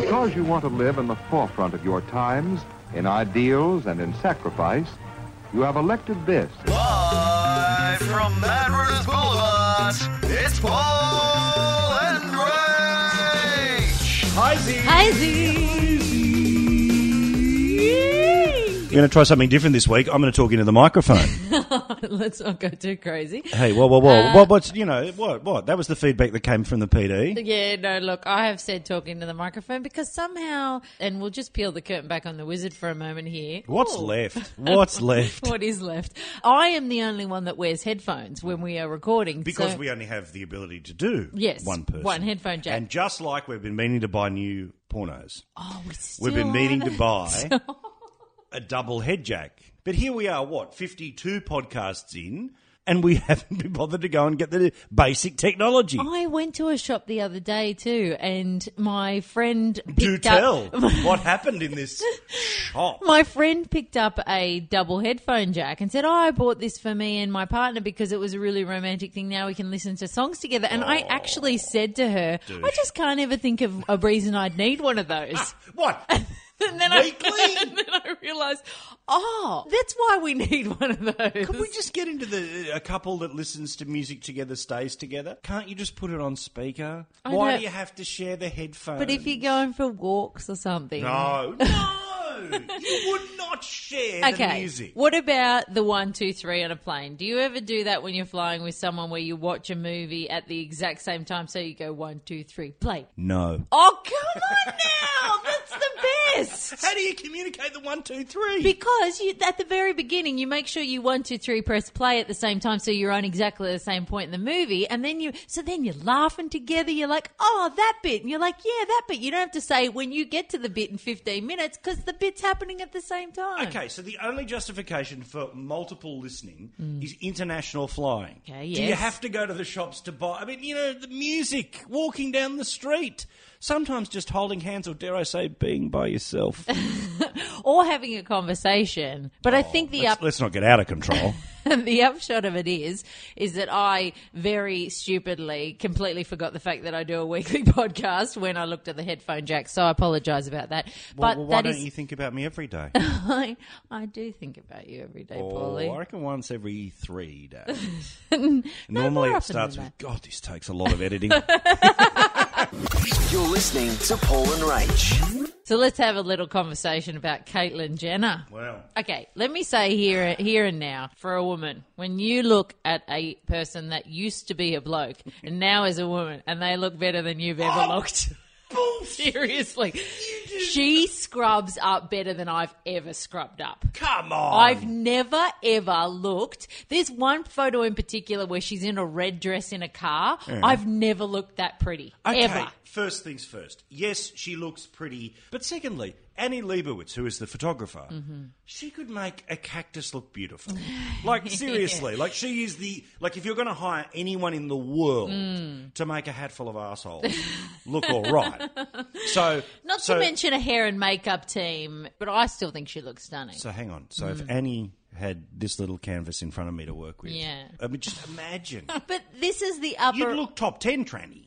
Because you want to live in the forefront of your times, in ideals and in sacrifice, you have elected this. Live from Mad Runners Boulevard, it's Paul and Rach. Hi, Z. Hi, Z. We're going to try something different this week. I'm going to talk into the microphone. Let's not go too crazy. hey, whoa, whoa, whoa. Uh, what, what's, you know, what, what? That was the feedback that came from the PD. Yeah, no, look, I have said talking to the microphone because somehow, and we'll just peel the curtain back on the wizard for a moment here. What's Ooh. left? What's left? What is left? I am the only one that wears headphones when we are recording. Because so- we only have the ability to do Yes, one person. one headphone jack. And just like we've been meaning to buy new pornos, oh, we still we've been meaning to buy a double head jack. But here we are, what, 52 podcasts in, and we haven't been bothered to go and get the basic technology. I went to a shop the other day too, and my friend picked Do tell up. what happened in this shop. My friend picked up a double headphone jack and said, Oh, I bought this for me and my partner because it was a really romantic thing. Now we can listen to songs together. And I actually said to her, I just can't ever think of a reason I'd need one of those. Ah, what? and then Weekly? I, and then I realised, oh, that's why we need one of those. Could we just get into the a couple that listens to music together stays together? Can't you just put it on speaker? I Why know. do you have to share the headphones? but if you're going for walks or something. no, no, you would not share the Okay. music. What about the one, two, three on a plane? Do you ever do that when you're flying with someone where you watch a movie at the exact same time? So you go one, two, three, play. No. Oh, come on now! That's the best. How do you communicate the one, two, three? Because you, at the very beginning, you make sure you one, two, three, press play at the same time, so you're on exactly the same point in the movie, and then you, so then you're laughing together. You're like, oh, that bit, and you're like, yeah, that bit. You don't have to say when you get to the bit in 15 minutes because the bit's happening at the same time. Okay, so the only justification for multiple listening is international flying. Mm. Okay, Do you have to go to the shops to buy? I mean, you know, the music, walking down the street, sometimes just holding hands, or dare I say, being by yourself. or having a conversation. But I oh, think the let's, up let's not get out of control. the upshot of it is is that I very stupidly completely forgot the fact that I do a weekly podcast when I looked at the headphone jack. So I apologise about that. Well, But well, why don't is you think about me every day? I, I do think about you every day, Oh, I Paulie. reckon once every three days. No, Normally it starts with, God, this takes a lot of editing. You're listening to Paul and Rach. So let's have a little conversation about Caitlyn Jenner. well, Okay, let me say here, here and now, for a woman, when you look at a person that used to be a bloke and now is a woman, and they look better than you've ever Oh, looked. Seriously, she scrubs up better than I've ever scrubbed up. come on. I've never ever looked. There's one photo in particular where she's in a red dress in a car. I've never looked that pretty. Okay, Ever. first things first. Yes, she looks pretty. But secondly, Annie Leibovitz, who is the photographer, Mm-hmm. she could make a cactus look beautiful. Like, seriously. Like, she is the. Like, if you're going to hire anyone in the world Mm. to make a hatful of assholes look all right. So. Not so, to mention a hair and makeup team, but I still think she looks stunning. So, hang on. So, if Annie had this little canvas in front of me to work with. Yeah. I mean, just imagine. but this is the upper. You'd look top 10, tranny.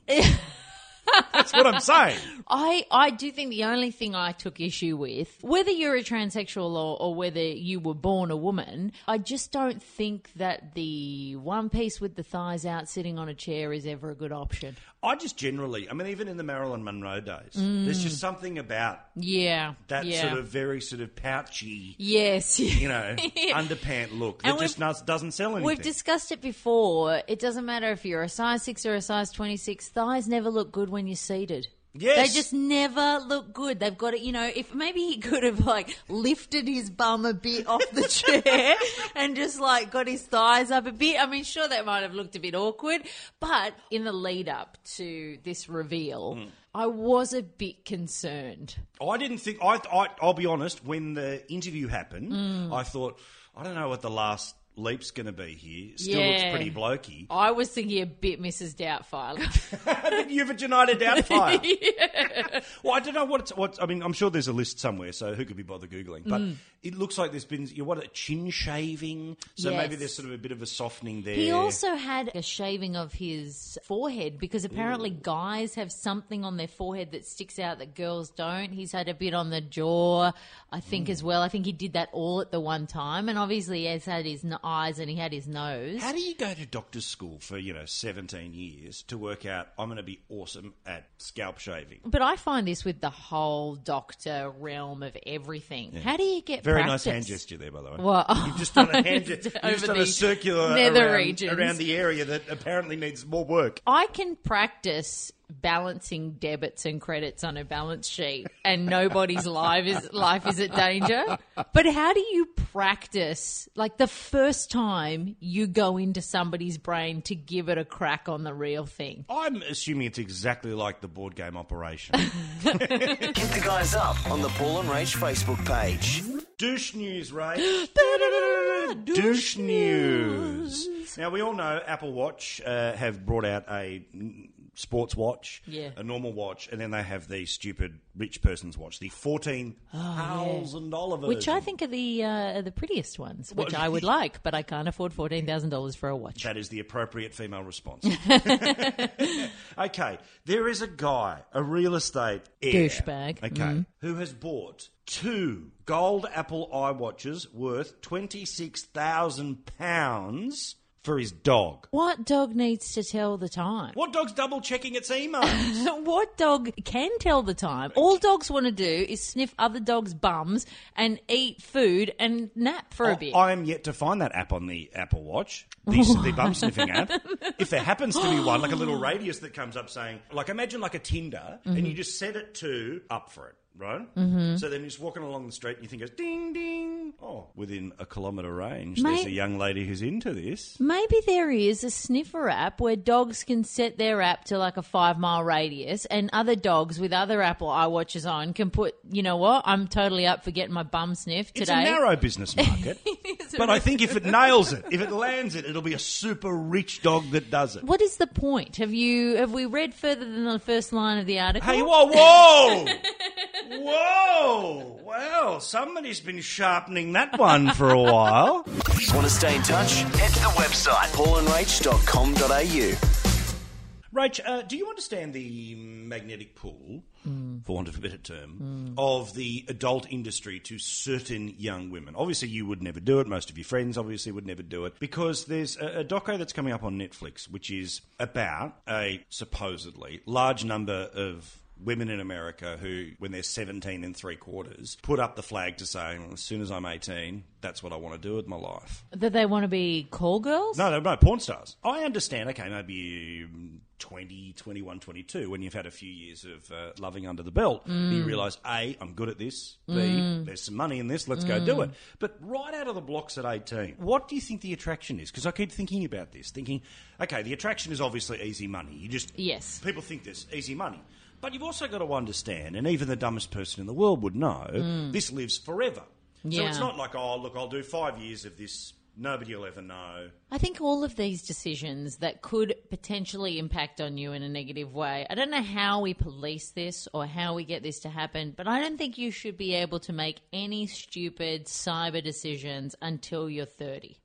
That's what I'm saying. I, I do think the only thing I took issue with, whether you're a transsexual or, or whether you were born a woman, I just don't think that the one piece with the thighs out sitting on a chair is ever a good option. I just generally, I mean, even in the Marilyn Monroe days, there's just something about Yeah. that Mm. yeah. sort of very sort of pouchy, Yes. you know, underpant look that just doesn't sell anything. We've discussed it before. It doesn't matter if you're a size 6 or a size 26. Thighs never look good when you're seated. Yes. They just never look good. They've got it, you know, if maybe he could have like lifted his bum a bit off the chair and just like got his thighs up a bit. I mean, sure, that might have looked a bit awkward, but in the lead up to this reveal, Hmm. I was a bit concerned. I didn't think. I, I I'll be honest. When the interview happened, Mm. I thought I don't know what the last Leap's going to be here. Still Yeah. looks pretty blokey. I was thinking a bit Mrs. Doubtfire. You've a United Doubtfire. Well, I don't know what it's. What I mean, I'm sure there's a list somewhere, so who could be bothered googling? But Mm. it looks like there's been you know, what a chin shaving. So Yes. maybe there's sort of a bit of a softening there. He also had a shaving of his forehead because apparently guys have something on their forehead that sticks out that girls don't. He's had a bit on the jaw, I think, as well. I think he did that all at the one time. And obviously, he has had his n- eyes and he had his nose. How do you go to doctor's school for you know 17 years to work out I'm going to be awesome at scalp shaving? But I find this with the whole doctor realm of everything. How do you get Very practice? nice hand gesture there, by the way. Well, You've just done a hand gesture. You've just done a circular nether around, regions. around the area that apparently needs more work. I can practice balancing debits and credits on a balance sheet and nobody's life is life is at danger. But how do you practice like the first time you go into somebody's brain to give it a crack on the real thing? I'm assuming it's exactly like the board game operation. Hit the guys up on the Paul and Rach Facebook page. Douche news, Ray. Douche news. Now we all know Apple Watch uh, have brought out a sports watch, Yeah. a normal watch, and then they have the stupid rich person's watch, the fourteen thousand dollar version. Which I think are the uh, are the prettiest ones, which Well, I would like, but I can't afford fourteen thousand dollars for a watch. That is the appropriate female response. okay, there is a guy, a real estate heir, Douchebag. okay, who has bought two gold Apple iWatches worth twenty six thousand pounds for his dog. What dog needs to tell the time? What dog's double checking its emails? what dog can tell the time? All dogs want to do is sniff other dogs' bums and eat food and nap for a bit. I am yet to find that app on the Apple Watch, the, the bum sniffing app. If there happens to be one, like a little radius that comes up saying, like imagine like a Tinder, Mm-hmm. and you just set it to up for it. Right, mm-hmm. so then you're just walking along the street and you think, it goes ding ding. Oh, within a kilometre range, there's a young lady who's into this. Maybe there is a sniffer app where dogs can set their app to like a five mile radius, and other dogs with other Apple iWatches on can put, you know what, I'm totally up for getting my bum sniffed It's today. a narrow business market, but I think if it nails it, if it lands it, it'll be a super rich dog that does it. what is the point? Have you have we read further than the first line of the article? Hey, whoa, whoa! whoa! Well, somebody's been sharpening that one for a while. Want to stay in touch? Head to the website paulandrach.com.au. Rach, uh, do you understand the magnetic pull, for want of a better term, of the adult industry to certain young women? Obviously, you would never do it. Most of your friends obviously would never do it because there's a, a doco that's coming up on Netflix, which is about a supposedly large number of women in America who, when they're 17 and three quarters, put up the flag to say, as soon as I'm 18, that's what I want to do with my life. that they want to be call girls? No, no, no, porn stars. I understand, okay, maybe um, 20, 21, 22, when you've had a few years of uh, loving under the belt, you realise, A, I'm good at this, B, there's some money in this, let's go do it. But right out of the blocks at 18, what do you think the attraction is? Because I keep thinking about this, thinking, okay, the attraction is obviously easy money. You just, Yes. people think there's easy money. But you've also got to understand, and even the dumbest person in the world would know, mm. this lives forever. So it's not like, oh, look, I'll do five years of this, nobody will ever know. I think all of these decisions that could potentially impact on you in a negative way. I don't know how we police this or how we get this to happen, but I don't think you should be able to make any stupid cyber decisions until you're 30.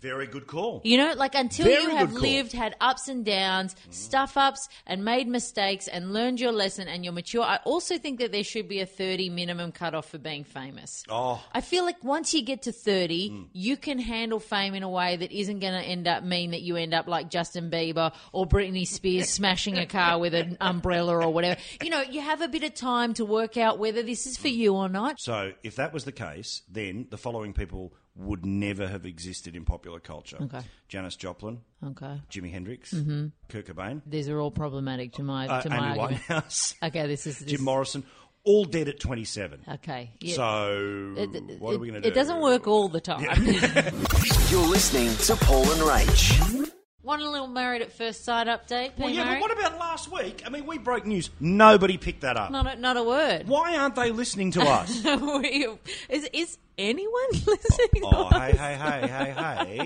Very good call. You know, like until Very you have lived, had ups and downs, mm. stuff ups, and made mistakes and learned your lesson and you're mature. I also think that there should be a 30 minimum cutoff for being famous. Oh. I feel like once you get to 30, mm. you can handle fame in a way that isn't going to end up mean that you end up like Justin Bieber or Britney Spears smashing a car with an umbrella or whatever. You know, you have a bit of time to work out whether this is for you or not. So, if that was the case, then the following people would never have existed in popular culture. Okay. Janis Joplin, Okay. Jimi Hendrix, Mm-hmm. Kurt Cobain, These are all problematic to my uh, to my Amy argument. Winehouse, Okay, this is this, Jim Morrison, all dead at 27. Okay. Yeah. So, It- what are we going to do? It doesn't work all the time. You're listening to Paul and Rach. Want a little married at first sight update? Well, yeah, Murray? but what about last week? I mean, we broke news. Nobody picked that up. Not a, not a word. Why aren't they listening to us? We- is, is anyone listening? Oh, hey, hey, hey, hey,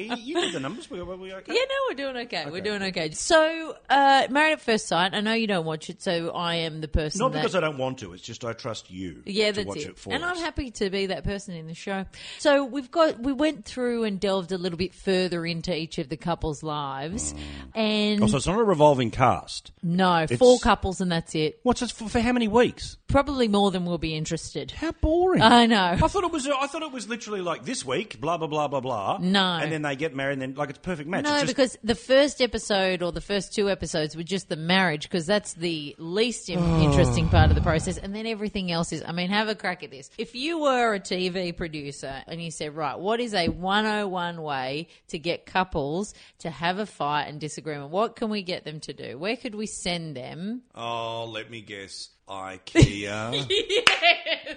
hey! You did the numbers. We, we, we okay? Yeah, no, we're doing okay. We're doing okay. So, uh, Married at First Sight. I know you don't watch it, so I am the person. Not that, because I don't want to. It's just I trust you. Yeah, to that's watch it. it, for and I'm happy to be that person in the show. So we've got we went through and delved a little bit further into each of the couples' lives, and Oh, so it's not a revolving cast. no, it's- four couples, and that's it. What's this for, for how many weeks? Probably more than we'll be interested. How boring! I know. I thought it was. I thought it was literally like this week, blah blah blah blah blah. No. and then they get married, and then like it's a perfect match. No, just- because the first episode or the first two episodes were just the marriage, because that's the least Oh. interesting part of the process, and then everything else is. I mean, have a crack at this. If you were a TV producer and you said, right, what is a 101 way to get couples to have a fight and disagreement? What can we get them to do? Where could we send them? oh, let me guess, IKEA.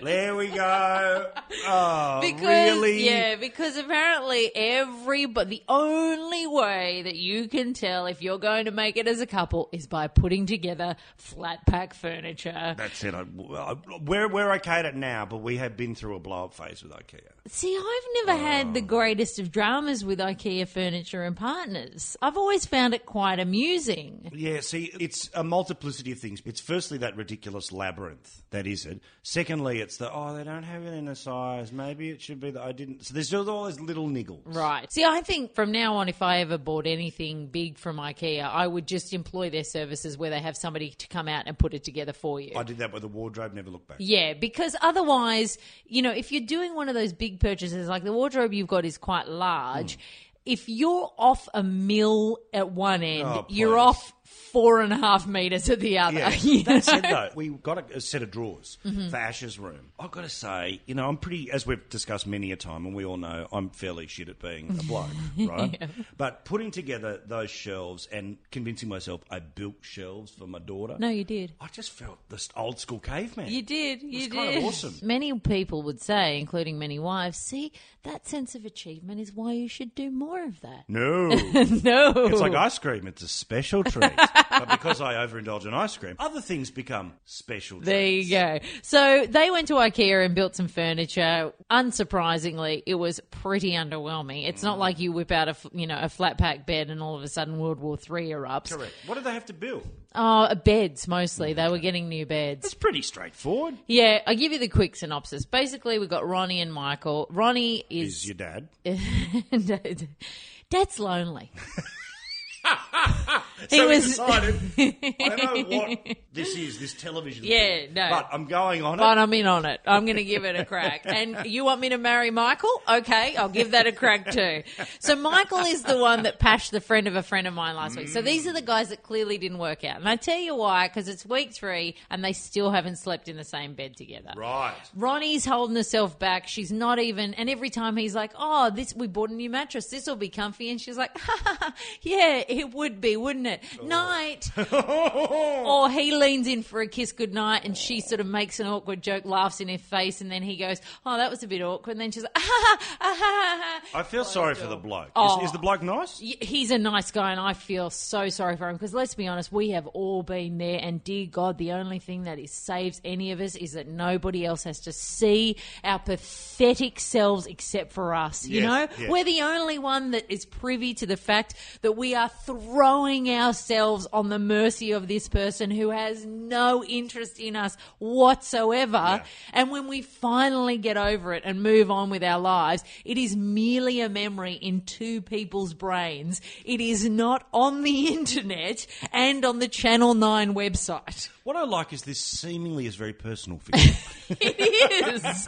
There we go. Oh, Because really? yeah, because apparently every but the only way that you can tell if you're going to make it as a couple is by putting together flat pack furniture. That's it. I, I- we're we're okay at it now, but we have been through a blow up phase with IKEA. See, I've never had Oh. the greatest of dramas with IKEA furniture and partners. I've always found it quite amusing. Yeah, see, it's a multiplicity of things. It's firstly that ridiculous labyrinth. That is it. Secondly, it's the oh, they don't have it in a size. Maybe it should be that I didn't. So there's just all those little niggles. Right. See, I think from now on, if I ever bought anything big from IKEA, I would just employ their services where they have somebody to come out and put it together for you. I did that with the wardrobe. Never looked back. Yeah, because otherwise, you know, if you're doing one of those big purchases, like the wardrobe you've got is quite large, hmm. if you're off a mill at one end, Oh, you're off four and a half meters at the other. Yeah, you that said though, we got a, a set of drawers Mm-hmm. for Ash's room. I've got to say, you know, I'm pretty, as we've discussed many a time, and we all know I'm fairly shit at being a bloke, right? But putting together those shelves and convincing myself I built shelves for my daughter, No, you did. I just felt this old school caveman. You did. You did. kind of awesome. Many people would say, including many wives, see, that sense of achievement is why you should do more of that. No. no. It's like ice cream. It's a special treat. But because I overindulge in ice cream, other things become special There treats. you go. So they went to IKEA and built some furniture. Unsurprisingly, it was pretty underwhelming. It's not mm. like you whip out a you know a flat pack bed and all of a sudden World War Three erupts. Correct. What did they have to build? Oh, uh, beds mostly. They were getting new beds. It's pretty straightforward. Yeah, I give you the quick synopsis. Basically, we've got Ronnie and Michael. Ronnie Is is your dad? Dad's lonely. so we was-. I don't know what this is. This television. Yeah, thing, no. But I'm going on it. But. I'm in on it. I'm going to give it a crack. And you want me to marry Michael? Okay, I'll give that a crack too. So Michael is the one that pashed the friend of a friend of mine last week. So these are the guys that clearly didn't work out. And I tell you why, because it's week three and they still haven't slept in the same bed together. Right. Ronnie's holding herself back. She's not even, and every time he's like, "Oh, this we bought a new mattress. This will be comfy," and she's like, "Yeah, it would be, wouldn't it?" Night. or oh, he leans in for a kiss goodnight, and she sort of makes an awkward joke, laughs in her face, and then he goes, "Oh, that was a bit awkward." And then she's like, "Ah, ha, ha, ha, ha." I feel sorry for the bloke. Oh. Is, is the bloke nice? Y- He's a nice guy, and I feel so sorry for him because let's be honest, we have all been there. And dear God, the only thing that is saves any of us is that nobody else has to see our pathetic selves except for us. You Yes, know, yes. we're the only one that is privy to the fact that we are throwing ourselves on the mercy of this person who has no interest in us whatsoever. And when we finally get over it and move on with our lives, it is merely a memory in two people's brains. It is not on the internet and on the Channel 9 website. What I like is this seemingly is very personal for you. It is.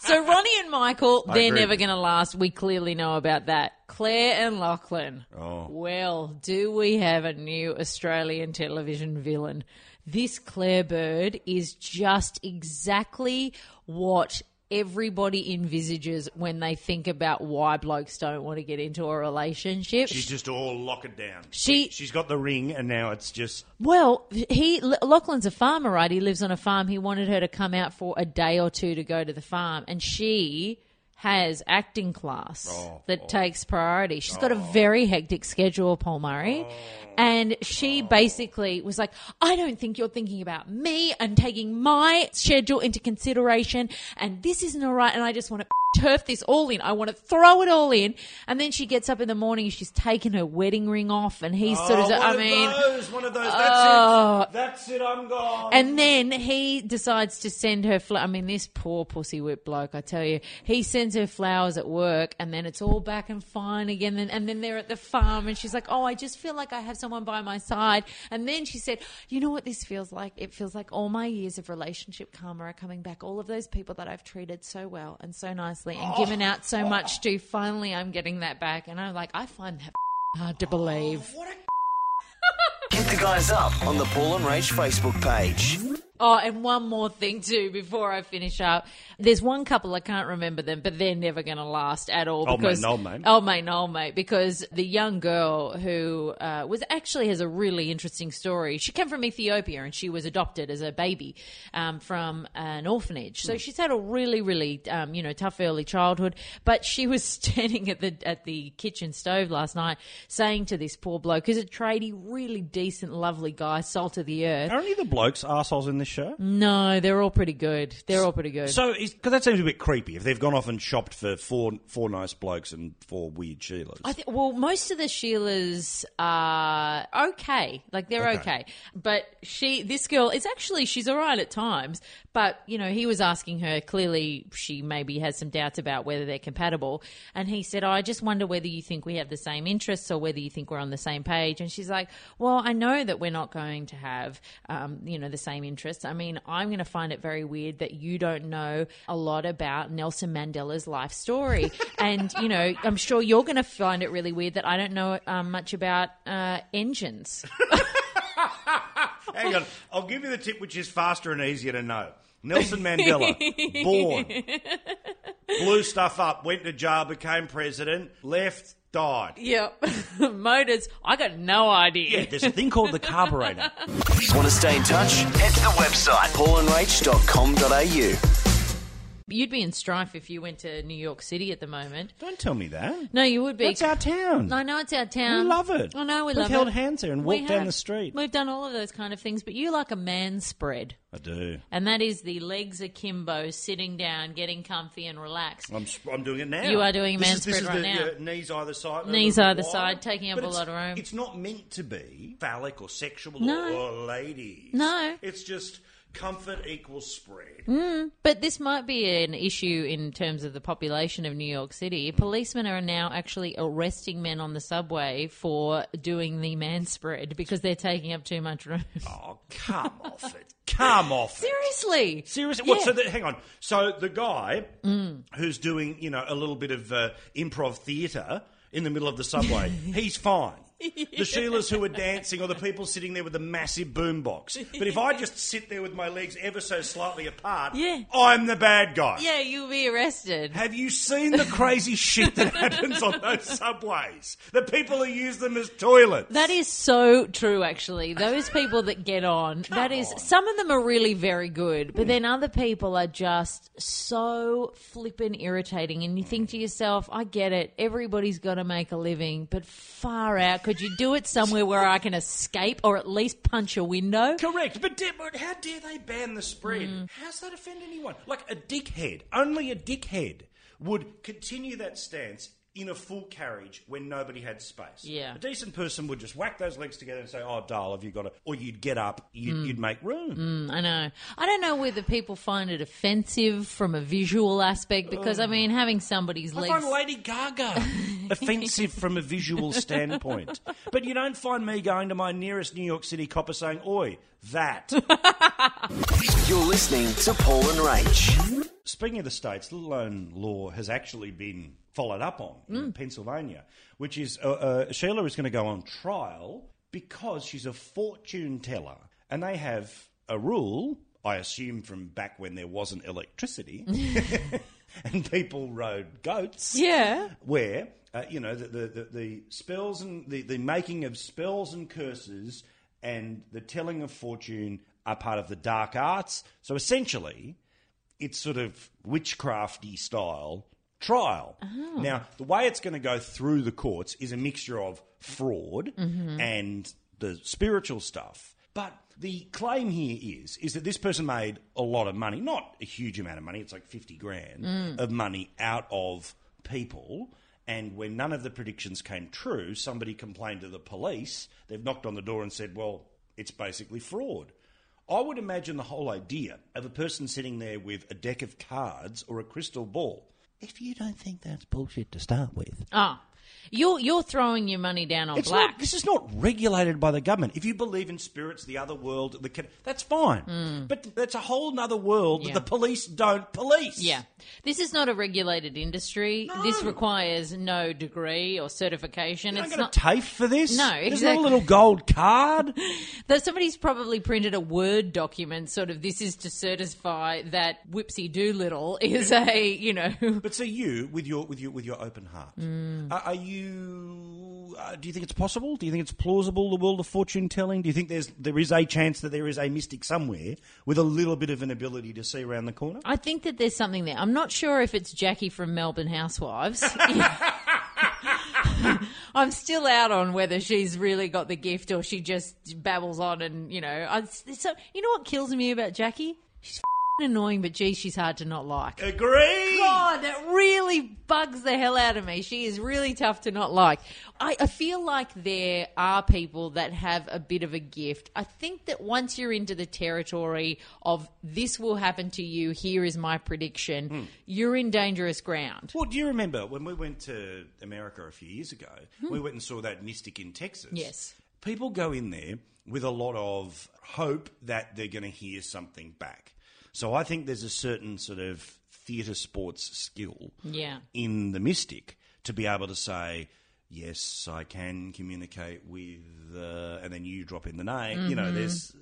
so Ronnie and Michael, I they're agree. never going to last. We clearly know about that. Claire and Lachlan. Oh. Well, do we have a new Australian television villain? This Claire Bird is just exactly what everybody envisages when they think about why blokes don't want to get into a relationship. She's just all lock it down. She- she's got the ring, and now it's just Well, he Lachlan's a farmer, right? He lives on a farm. He wanted her to come out for a day or two to go to the farm, and she has acting class Oh, that oh. takes priority. She's got a oh. very hectic schedule, Paul Murray. Oh, and she basically was like, I don't think you're thinking about me and taking my schedule into consideration. And this isn't all right. And I just want to turf this all in. I want to throw it all in. And then she gets up in the morning. She's taken her wedding ring off, and he's sort of. Oh, I of mean, those, one of those. That's Oh. it. That's it. I'm gone. And then he decides to send her. Fl- I mean, this poor pussy whip bloke. I tell you, he sends her flowers at work, and then it's all back and fine again. And, and then they're at the farm, and she's like, "Oh, I just feel like I have someone by my side." And then she said, "You know what this feels like? It feels like all my years of relationship karma are coming back. All of those people that I've treated so well and so nicely and given out so much to. Finally, I'm getting that back." And I'm like, I find that hard to believe. Hit the guys up on the Paul and Rach Facebook page. Oh, and one more thing too before I finish up. There's one couple I can't remember them, but they're never going to last at all. Old mate because, and old mate. Old mate old mate. Because the young girl who uh, was actually has a really interesting story. She came from Ethiopia and she was adopted as a baby um, from an orphanage. So she's had a really, really um, you know tough early childhood. But she was standing at the at the kitchen stove last night, saying to this poor bloke, who's a tradie, really decent, lovely guy, salt of the earth. Are any of the blokes assholes in this show? No, they're all pretty good. They're all pretty good. So, because that seems a bit creepy if they've gone off and shopped for four four nice blokes and four weird Sheilas. I think well, most of the Sheilas are okay. Like they're okay. Okay. But she this girl is actually she's all right at times, but you know, he was asking her clearly she maybe has some doubts about whether they're compatible and he said, oh, "I just wonder whether you think we have the same interests or whether you think we're on the same page." And she's like, "Well, I know that we're not going to have um, you know, the same interests. I mean, I'm going to find it very weird that you don't know a lot about Nelson Mandela's life story. and, you know, I'm sure you're going to find it really weird that I don't know um, much about uh, engines. Hang on, I'll give you the tip, which is faster and easier to know. Nelson Mandela, born, blew stuff up, went to jail, became president, left, died. Yep. Motors, I got no idea. Yeah, there's a thing called the carburetor. Want to stay in touch? Head to the website paulandrach.com.au. You'd be in strife if you went to New York City at the moment. Don't tell me that. No, you would be. It's our town. I know it's our town. We love it. I know we love it. We've love held it. hands there and We walked down have. the street. We've done all of those kind of things, but you like a man spread. I do. And that is the legs akimbo, sitting down, getting comfy and relaxed. I'm, I'm doing it now. You are doing a This man is- this spread is right the, now. uh, knees either side. a Knees little either bit side, taking up But a it's- lot of room. It's not meant to be phallic or sexual No. or ladies. No. It's just comfort equals spread. But this might be an issue in terms of the population of New York City. Policemen are now actually arresting men on the subway for doing the man spread because they're taking up too much room. Oh, come off it. Come off it. Seriously. Seriously? Yeah. What, so the, hang on. So the guy Mm. who's doing, you know, a little bit of uh, improv theatre in the middle of the subway, he's fine. The Sheilas who are dancing or the people sitting there with the massive boombox. But if I just sit there with my legs ever so slightly apart, Yeah. I'm the bad guy. Yeah, you'll be arrested. Have you seen the crazy shit that happens on those subways? The people who use them as toilets. That is so true, actually. Those people that get on, that is, some of them are really very good, but then other people are just so flippin' irritating. And you think to yourself, I get it, everybody's got to make a living, but far out. Could you do it somewhere where I can escape or at least punch a window? Correct, but, da- but how dare they ban the spread? Mm. How's that offend anyone? Like a dickhead, only a dickhead would continue that stance in a full carriage when nobody had space. Yeah. A decent person would just whack those legs together and say, "Oh, doll, have you got it?" Or you'd get up, you'd, Mm. you'd make room. I know. I don't know whether people find it offensive from a visual aspect because, I mean, having somebody's I legs. find Lady Gaga offensive from a visual standpoint. But you don't find me going to my nearest New York City copper saying, Oi, that. You're listening to Paul and Rach. Speaking of the states, little known law has actually been followed up on in Pennsylvania, which is uh, uh, Sheila is going to go on trial because she's a fortune teller. And they have a rule, I assume from back when there wasn't electricity and people rode goats yeah. where uh, you know the, the, the, the spells and the, the making of spells and curses and the telling of fortune are part of the dark arts. So essentially, it's sort of witchcrafty style trial. Oh. Now, the way it's going to go through the courts is a mixture of fraud mm-hmm. and the spiritual stuff. But the claim here is is that this person made a lot of money, not a huge amount of money. It's like fifty grand mm. of money out of people. And when none of the predictions came true, somebody complained to the police. They've knocked on the door and said, "Well, it's basically fraud." I would imagine the whole idea of a person sitting there with a deck of cards or a crystal ball. If you don't think that's bullshit to start with, Ah, you're you're throwing your money down on it's black. not, this is not regulated by the government. If you believe in spirits, the other world, the that's fine. But that's a whole other world. Yeah. that the police don't police. Yeah. This is not a regulated industry. This requires no degree or certification. You it's not a TAFE for this. No, There's exactly. not a little gold card. that somebody's probably printed a Word document sort of this is to certify that Whipsy Doolittle is a, you know, but so you, with your with your with your open heart, Hmm. are, are you? Uh, do you think it's possible? Do you think it's plausible? The world of fortune telling. Do you think there's there is a chance that there is a mystic somewhere with a little bit of an ability to see around the corner? I think that there's something there. I'm not sure if it's Jackie from Melbourne Housewives. I'm still out on whether she's really got the gift or she just babbles on and, you know, I, so, you know what kills me about Jackie? She's annoying, but gee, she's hard to not like. Agree. God, that really bugs the hell out of me. She is really tough to not like. I, I feel like there are people that have a bit of a gift. I think that once you're into the territory of this will happen to you, here is my prediction, hmm. you're in dangerous ground. Well, do you remember when we went to America a few years ago? Hmm. We went and saw that mystic in Texas. Yes. People go in there with a lot of hope that they're going to hear something back. So I think there's a certain sort of theatre sports skill Yeah. in the mystic to be able to say, yes, I can communicate with, uh, and then you drop in the name. You know, there's.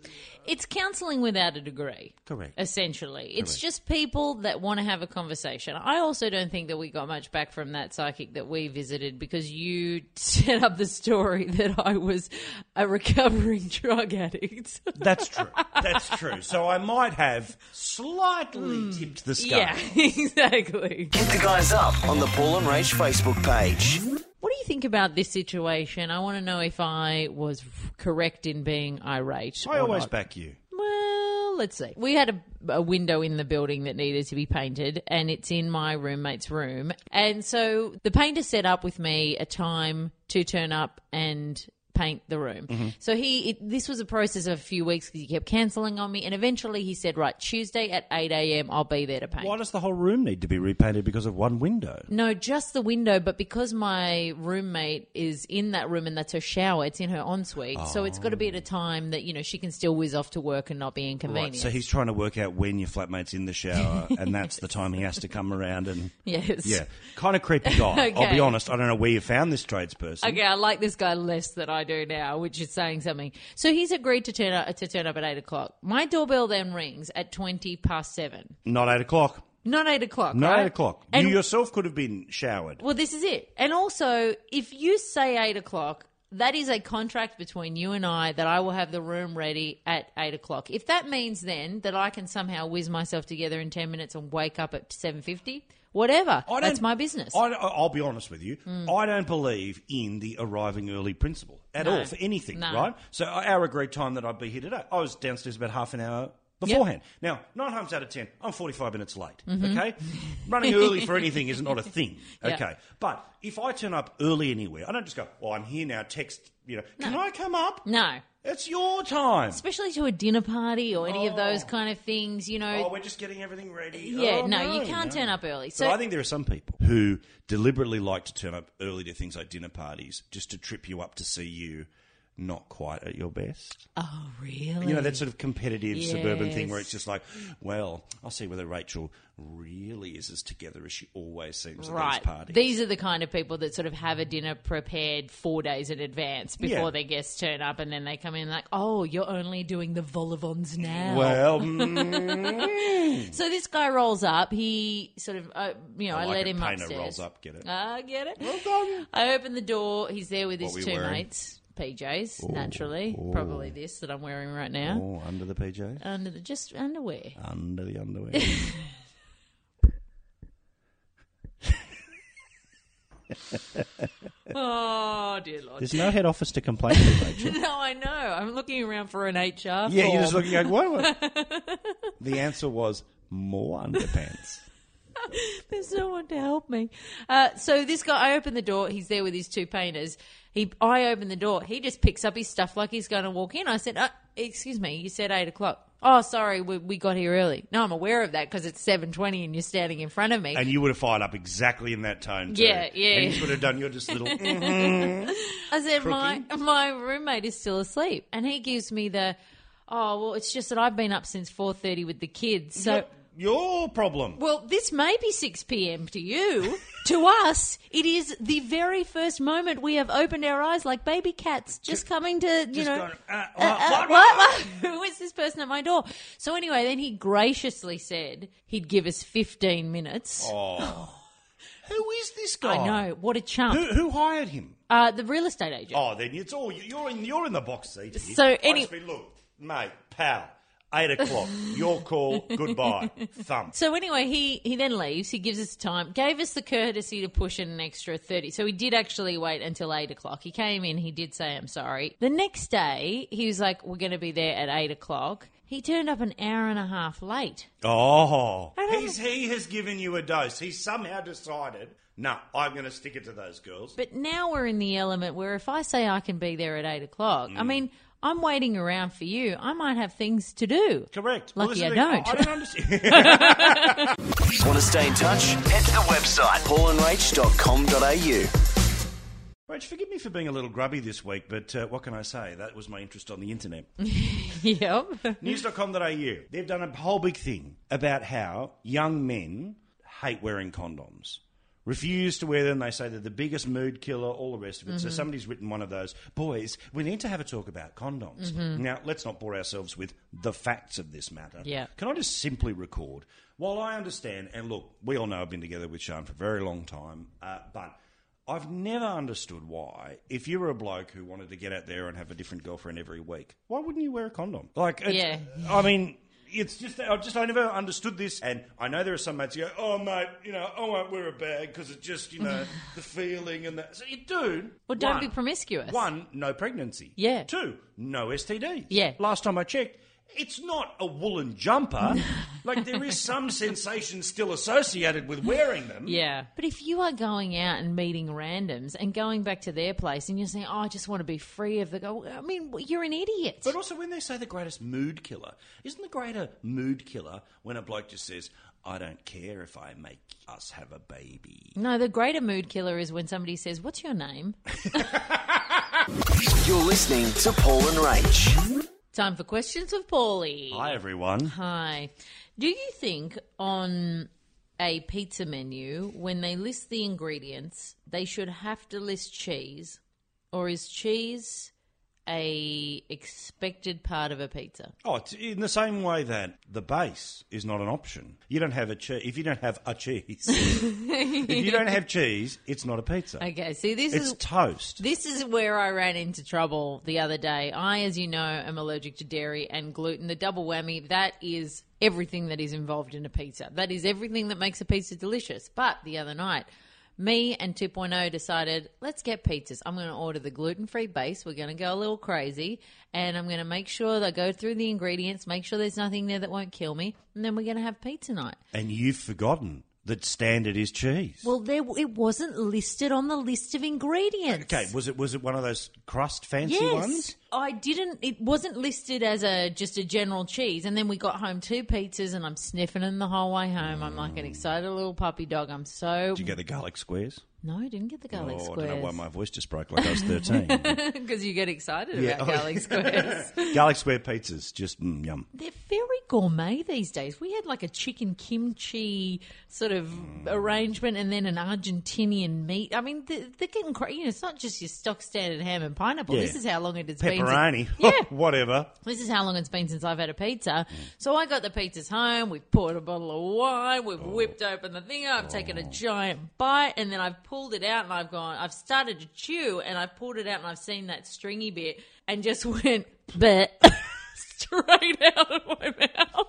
It's counselling without a degree. Correct. Essentially. It's just people that want to have a conversation. I also don't think that we got much back from that psychic that we visited because you set up the story that I was a recovering drug addict. That's true. That's true. So I might have slightly tipped the scale. yeah, exactly. Hit the guys up on the Paul and Rach Facebook page. What do you think about this situation? I want to know if I was correct in being irate. I always not. back you. Well, let's see. We had a, a window in the building that needed to be painted, and it's in my roommate's room. And so the painter set up with me a time to turn up and paint the room. Mm-hmm. So he, it, this was a process of a few weeks because he kept cancelling on me, and eventually he said, "Right, Tuesday at eight a.m. I'll be there to paint." Why does the whole room need to be repainted because of one window? No, just the window, but because my roommate is in that room and that's her shower, it's in her ensuite. So it's got to be at a time that, you know, she can still whiz off to work and not be Right, so he's trying to work out when your flatmate's in the shower, and that's the time he has to come around and. yes. Yeah, kind of creepy guy. I'll be honest. I don't know where you found this tradesperson. Okay, I like this guy less than I do now, which is saying something. So he's agreed to turn up to turn up at eight o'clock. My doorbell then rings at twenty past seven. Not eight o'clock. Not eight o'clock. Not right? eight o'clock. And you yourself could have been showered. Well, this is it. And also, if you say eight o'clock, that is a contract between you and I that I will have the room ready at eight o'clock. If that means then that I can somehow whiz myself together in ten minutes and wake up at seven fifty, whatever, I that's don't- my business. I, I'll be honest with you. Hmm. I don't believe in the arriving early principle at No. all for anything, No. right? So uh, our agreed time that I'd be here today, I was downstairs about half an hour beforehand. Now, nine times out of ten, I'm 45 minutes late, mm-hmm. okay? Running early for anything is not a thing, okay? But if I turn up early anywhere, I don't just go, well, I'm here now, text, you know, can I come up? no. It's your time. Especially to a dinner party or any of those oh. kind of things, you know. Oh, we're just getting everything ready. yeah, Oh, no, you can't no. turn up early. But So I think there are some people who deliberately like to turn up early to things like dinner parties just to trip you up to see you not quite at your best. Oh, really? You know, that sort of competitive suburban thing where it's just like, well, I'll see whether Rachel really is as together as she always seems at these parties. These are the kind of people that sort of have a dinner prepared four days in advance before Yeah. their guests turn up, and then they come in like, "Oh, you're only doing the vol-au-vents now." well, mm, so this guy rolls up. He sort of, uh, you know, I, like let him painter upstairs. rolls up, get it? I get it. I open the door. He's there with his What you two wearing? mates, PJs, naturally. Probably this that I'm wearing right now. oh, under the PJs? Under the just underwear. under the underwear. oh dear lord. There's no head office to complain to, Rachel. No, I know. I'm looking around for an HR. Yeah, you're just looking like, what? the answer was more underpants. There's no one to help me. Uh, so this guy, I open the door. He's there with his two painters. He, I open the door. He just picks up his stuff like he's going to walk in. I said, uh, "Excuse me, you said eight o'clock." Oh, sorry, we, we got here early. No, I'm aware of that because it's seven twenty and you're standing in front of me. And you would have fired up exactly in that tone, too. Yeah, yeah. And you would have done your just little. Mm-hmm, I said, my my roommate is still asleep, and he gives me the, oh well, it's just that I've been up since four thirty with the kids. So, your problem. well, this may be six p.m. to you. to us, it is the very first moment we have opened our eyes like baby cats, just coming to you Just know. going, uh, uh, uh, what, what, what, what? Who is this person at my door? So anyway, then he graciously said he'd give us fifteen minutes. Oh. Who is this guy? I know what a chump. Who, who hired him? Uh, the real estate agent. Oh, then it's all you're in. You're in the box seat. here. So I any- just been, look, mate, pal, eight o'clock. Your call. Goodbye. Thump. So anyway, he he then leaves. He gives us time, gave us the courtesy to push in an extra thirty. So he did actually wait until eight o'clock. He came in. He did say, "I'm sorry." The next day, he was like, "We're going to be there at eight o'clock." He turned up an hour and a half late. Oh, he's, he has given you a dose. He's somehow decided. No, I'm going to stick it to those girls. But now we're in the element where if I say I can be there at eight o'clock, I mm. mean, I'm waiting around for you. I might have things to do. Correct. Lucky this is I don't. I don't understand. Want to stay in touch? Head to the website paulandrach.com.au. Rach, forgive me for being a little grubby this week, but uh, what can I say? That was my interest on the internet. yep. News.com.au. They've done a whole big thing about how young men hate wearing condoms. Refuse to wear them. They say they're the biggest mood killer, all the rest of it. Mm-hmm. So somebody's written one of those, boys, we need to have a talk about condoms. Now, let's not bore ourselves with the facts of this matter. Mm-hmm. Yeah. Can I just simply record? While I understand, and look, we all know I've been together with Sean for a very long time, uh, but I've never understood why, if you were a bloke who wanted to get out there and have a different girlfriend every week, why wouldn't you wear a condom? Like, Yeah. I mean, it's just I just I never understood this, and I know there are some mates who go, "Oh, mate, you know, oh, I won't wear a bag because it's just you know the feeling and that." So you do. Well, don't one- be promiscuous. One, no pregnancy. Yeah. Two, no STDs. Yeah. Last time I checked. It's not a woolen jumper. like there is some sensation still associated with wearing them. Yeah. But if you are going out and meeting randoms and going back to their place and you're saying, oh, I just want to be free of the go, I mean, you're an idiot. But also, when they say the greatest mood killer, isn't the greater mood killer when a bloke just says, I don't care if I make us have a baby? no, the greater mood killer is when somebody says, what's your name? You're listening to Paul and Rach. Time for questions of Paulie. Hi, everyone. Hi. Do you think on a pizza menu, when they list the ingredients, they should have to list cheese? Or is cheese a expected part of a pizza? Oh, it's in the same way that the base is not an option. You don't have a cheese. If you don't have a cheese, if you don't have cheese, it's not a pizza. Okay, see, this It's is toast. This is where I ran into trouble the other day. I, as you know, am allergic to dairy and gluten. The double whammy, that is everything that is involved in a pizza. That is everything that makes a pizza delicious. But the other night, me and 2.0 decided, let's get pizzas. I'm going to order the gluten free base. We're going to go a little crazy. And I'm going to make sure that I go through the ingredients, make sure there's nothing there that won't kill me. And then we're going to have pizza night. And you've forgotten that standard is cheese. Well, there it wasn't listed on the list of ingredients. okay, was it was it one of those crust fancy Yes, ones? I didn't. It wasn't listed as a just a general cheese. And then we got home two pizzas, and I'm sniffing them the whole way home. I'm like an excited little puppy dog. I'm so Did you get the garlic squares? no, I didn't get the garlic oh, I squares. don't know why my voice just broke like I was 13. because you get excited Yeah. about garlic squares. garlic square pizzas, just mm, yum. They're very gourmet these days. We had like a chicken kimchi sort of arrangement, and then an Argentinian meat. I mean, they're, they're getting crazy. You know, it's not just your stock standard ham and pineapple. Yeah. This is how long it has been. Pepperoni. Yeah. Oh, whatever. This is how long it's been since I've had a pizza. So I got the pizzas home. We've poured a bottle of wine. We've oh. whipped open the thing. I've taken a giant bite, and then I've pulled it out, and I've gone. I've started to chew, and I've pulled it out, and I've seen that stringy bit, and just went, but straight out of my mouth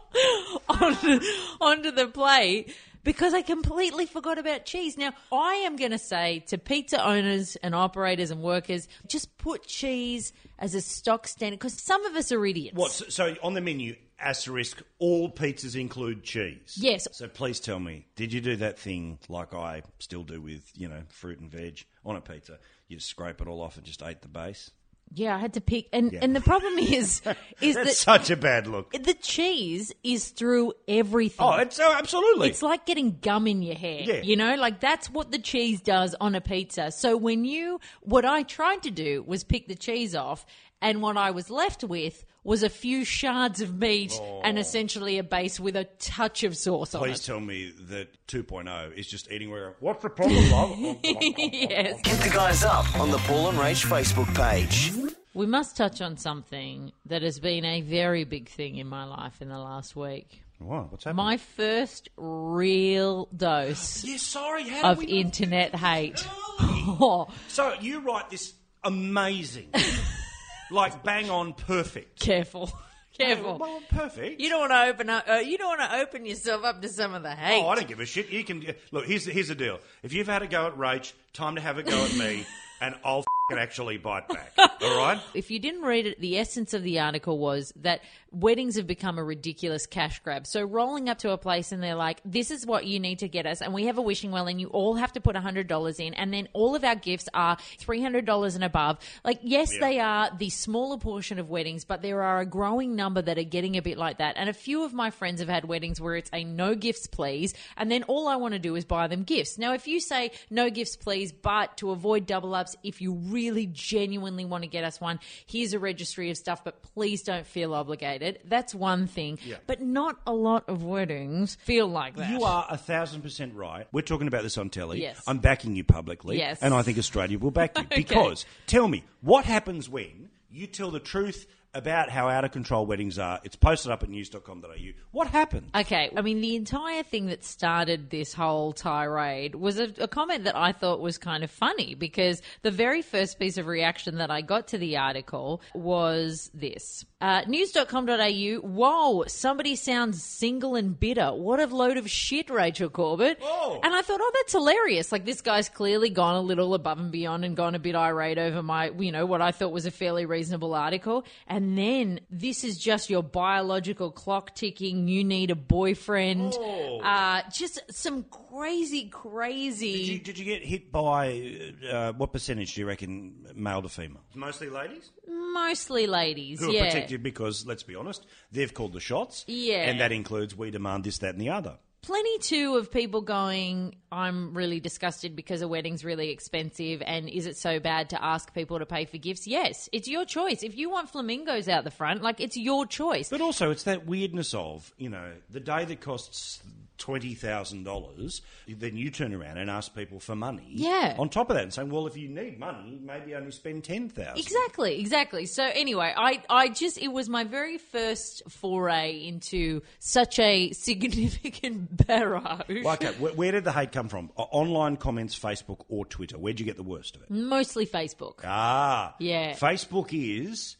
onto, onto the plate. Because I completely forgot about cheese. Now, I am going to say to pizza owners and operators and workers, just put cheese as a stock standard because some of us are idiots. What? So, so on the menu, asterisk, all pizzas include cheese. Yes. So please tell me, did you do that thing like I still do with you know fruit and veg on a pizza? You scrape it all off and just ate the base. Yeah, I had to pick, and and the problem is, is That's that such a bad look. the cheese is through everything. Oh, it's oh, absolutely. It's like getting gum in your hair. Yeah. You know, like that's what the cheese does on a pizza. So when you, what I tried to do was pick the cheese off, and what I was left with was a few shards of meat oh. and essentially a base with a touch of sauce on Oh. Please tell me that 2.0 is just eating where. What's the problem, love? yes. Hit the guys up on the Paul and Rach Facebook page. We must touch on something that has been a very big thing in my life in the last week. what? What's happening? My first real dose yeah, sorry. How of did we not internet hate. Oh, So you write this amazing, like bang on perfect. careful. Careful. Well, perfect. You don't want to open up. Uh, you don't want to open yourself up to some of the hate. Oh, I don't give a shit. You can look. Here's the, here's the deal. If you've had a go at Rach, time to have a go at me, and I'll actually bite back. All right. If you didn't read it, the essence of the article was that weddings have become a ridiculous cash grab. So rolling up to a place and they're like, "This is what you need to get us," and we have a wishing well, and you all have to put hundred dollars in, and then all of our gifts are three hundred dollars and above. Like, yes, Yeah. they are the smaller portion of weddings, but there are a growing number that are getting a bit like that. And a few of my friends have had weddings where it's a no gifts, please, and then all I want to do is buy them gifts. Now, if you say no gifts, please, but to avoid double ups, if you really genuinely want to get us one, here's a registry of stuff, but please don't feel obligated. That's one thing. But not a lot of weddings feel like that. You are a thousand percent right. We're talking about this on telly. Yes. I'm backing you publicly. Yes. And I think Australia will back you. Because tell me, what happens when you tell the truth about how out of control weddings are? It's posted up at news.com.au. What happened? Okay, I mean, the entire thing that started this whole tirade was a, a comment that I thought was kind of funny because the very first piece of reaction that I got to the article was this. Uh, news.com.au, whoa, somebody sounds single and bitter. What a load of shit, Rachel Corbett. Whoa. And I thought, oh, that's hilarious. Like, this guy's clearly gone a little above and beyond and gone a bit irate over my, you know, what I thought was a fairly reasonable article. And then this is just your biological clock ticking. You need a boyfriend. Oh. Uh, just some crazy, crazy. Did you, did you get hit by uh, what percentage do you reckon male to female? Mostly ladies Mostly ladies, who yeah. are protected because let's be honest, they've called the shots. Yeah. and that includes we demand this, that, and the other. Plenty too of people going, I'm really disgusted because a wedding's really expensive and is it so bad to ask people to pay for gifts? Yes, it's your choice. If you want flamingos out the front, like it's your choice. But also, it's that weirdness of you know the day that costs twenty thousand dollars, then you turn around and ask people for money. Yeah. On top of that, and saying, well, if you need money, maybe only spend ten thousand. Exactly, exactly. So anyway, I, I just it was my very first foray into such a significant barrage. Okay, where, where did the hate come from? Online comments, Facebook, or Twitter? Where'd you get the worst of it? Mostly Facebook. Ah, Yeah. Facebook is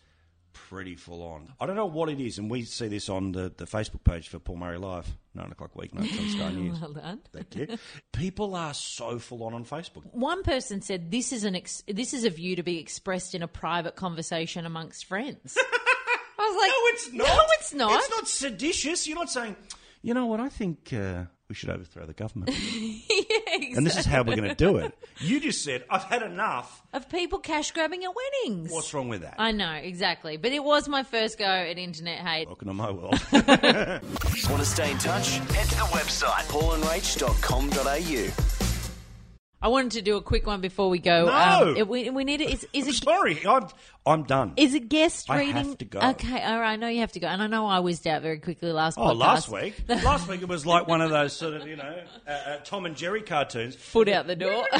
pretty full on. I don't know what it is, and we see this on the, the Facebook page for Paul Murray Live, nine o'clock weeknights on Sky News. Well done. Thank you. People are so full on on Facebook. One person said this is an ex- this is a view to be expressed in a private conversation amongst friends. I was like, No, it's not. No, it's not. It's not seditious. You're not saying, you know what, I think uh, we should overthrow the government. And this is how we're going to do it. You just said, I've had enough. of people cash grabbing at weddings. What's wrong with that? I know exactly, but it was my first go at internet hate. Welcome to my world. Want to stay in touch? Head to the website paulandrach.com.au. I wanted to do a quick one before we go. No. Um, it- we, we need it. is, is it Sorry, I'm, I'm done. Is it guest reading? I have to go. Okay, all right. I know you have to go, and I know I whizzed out very quickly last. Week. Oh, podcast. last week. last week it was like one of those sort of, you know, uh, uh, Tom and Jerry cartoons. foot out the door.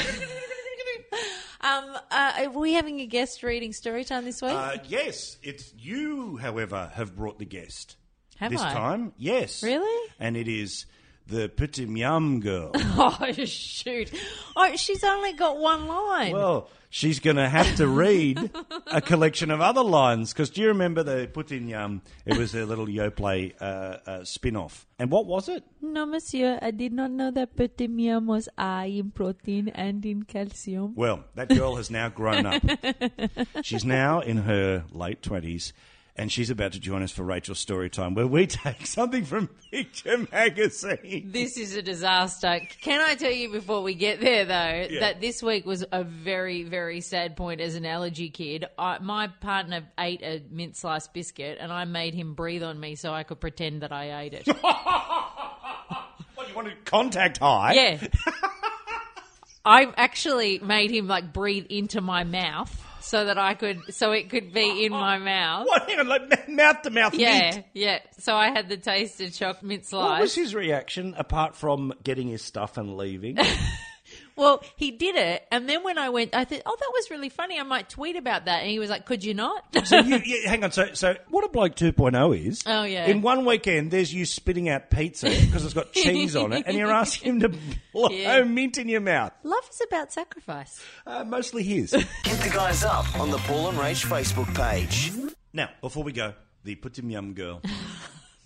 um, uh, are we having a guest reading story time this week? Uh, yes, it's you, however, have brought the guest. Have this I? time, yes. Really? And it is the Petit Miam girl. Oh, shoot. Oh, she's only got one line. Well, she's going to have to read a collection of other lines because do you remember the Petit Miam? It was a little Yoplait uh, uh, spin off. And what was it? no, monsieur, I did not know that petit miam was high in protein and in calcium. Well, that girl has now grown up. She's now in her late 20s. And she's about to join us for Rachel's story time, where we take something from Picture Magazine. This is a disaster. Can I tell you before we get there, though, Yeah. that this week was a very, very sad point as an allergy kid. I, my partner ate a mint sliced biscuit, and I made him breathe on me so I could pretend that I ate it. What, you wanted contact high? yeah. I actually made him like breathe into my mouth so that I could, so it could be in my mouth. What? Hang on, like mouth to mouth Yeah, mint. yeah. So I had the taste of chocolate mint What was his reaction apart from getting his stuff and leaving? Well, he did it, and then when I went, I thought, "Oh, that was really funny. I might tweet about that." And he was like, "Could you not?" so you, yeah, hang on. So, so what a bloke 2.0 is? Oh, yeah. In one weekend, there's you spitting out pizza because it's got cheese on it, and you're asking him to blow Yeah. mint in your mouth. Love is about sacrifice. Uh, mostly his. Hit the guys up on the Paul and Rach Facebook page. now, before we go, the Petit Miam girl.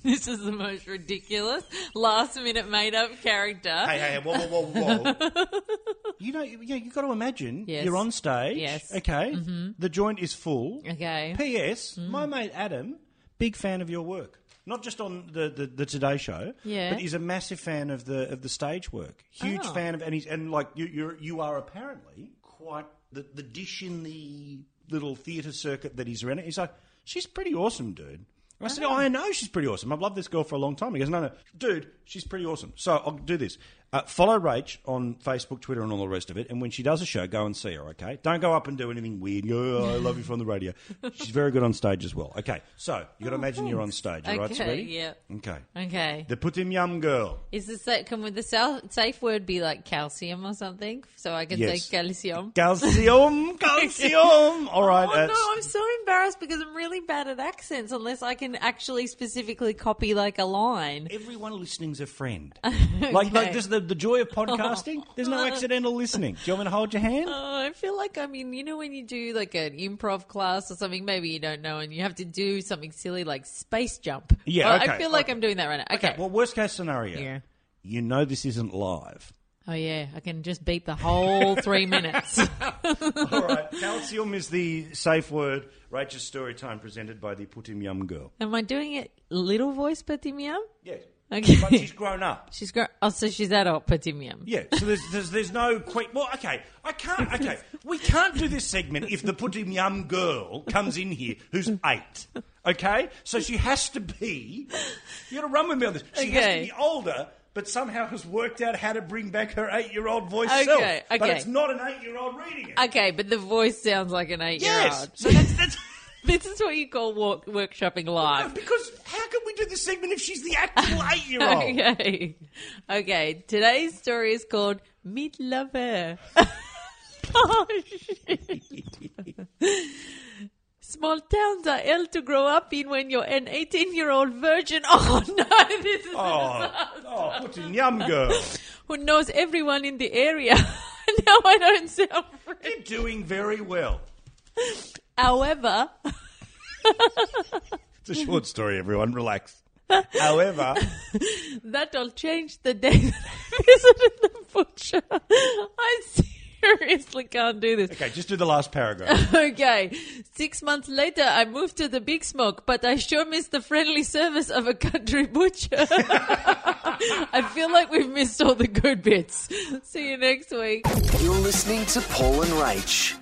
This is the most ridiculous last minute made up character. hey, hey, hey, whoa, whoa, whoa, whoa. you know, yeah, you've got to imagine Yes. you're on stage. Yes. Okay. Mm-hmm. The joint is full. Okay. P.S. Mm. My mate Adam, big fan of your work. Not just on the, the, the Today Show, Yeah. but he's a massive fan of the of the stage work. Huge Oh. fan of, and he's and like you you're, you are apparently quite the the dish in the little theatre circuit that he's running. He's like, she's pretty awesome, dude. I said, oh, I know she's pretty awesome. I've loved this girl for a long time. He goes, no, no, dude, she's pretty awesome. So I'll do this. Uh, follow Rach on Facebook, Twitter, and all the rest of it. And when she does a show, go and see her, okay? Don't go up and do anything weird. Oh, I love you from the radio. She's very good on stage as well. Okay, so you got to imagine you're on stage. All right, Okay, sweetie? yeah. Okay. Okay. The Petit Miam girl. Is the sa- can with the sal- safe word be like calcium or something? So I can Yes. say calcium. Calcium, calcium. All right. Oh no, I'm so embarrassed because I'm really bad at accents unless I can actually specifically copy like a line. Everyone listening's a friend. Like, like this is the, the joy of podcasting. There's no accidental listening. Do you want me to hold your hand? Oh, I feel like I mean, you know, when you do like an improv class or something, maybe you don't know, and you have to do something silly like space jump. Yeah, Oh, I feel like okay. I'm doing that right now. Okay. Okay, well, worst case scenario. Yeah. You know this isn't live. oh yeah, I can just beat the whole three minutes. All right. Calcium is the safe word. Rachel's story time presented by the Petit Miam girl. Am I doing it little voice petit miam? Yes. Okay. But she's grown up. She's grown. Oh, so she's adult petit miam. Yeah, so there's, there's there's no quick. well, okay, I can't. Okay, we can't do this segment if the Put girl comes in here who's eight. Okay, so she has to be. You got to run with me on this. She has to Okay. be older, but somehow has worked out how to bring back her eight-year-old voice Okay, self. But okay. it's not an eight-year-old reading it. Okay, but the voice sounds like an eight-year-old. yes, so that's that's. This is what you call walk, workshopping live. Because how can we do this segment if she's the actual eight-year-old? Okay. Okay. Today's story is called Meet Lover. oh, shit. Small towns are hell to grow up in when you're an 18 year old virgin. Oh no, this is Oh, oh, Petit Miam girl, who knows everyone in the area. now I don't sound free. you're doing very well. However, It's a short story, everyone. Relax. However, that'll change the day that I visited the butcher. I seriously can't do this. okay, just do the last paragraph. Okay. Six months later, I moved to the Big Smoke, but I sure miss the friendly service of a country butcher. I feel like we've missed all the good bits. See you next week. You're listening to Paul and Rach.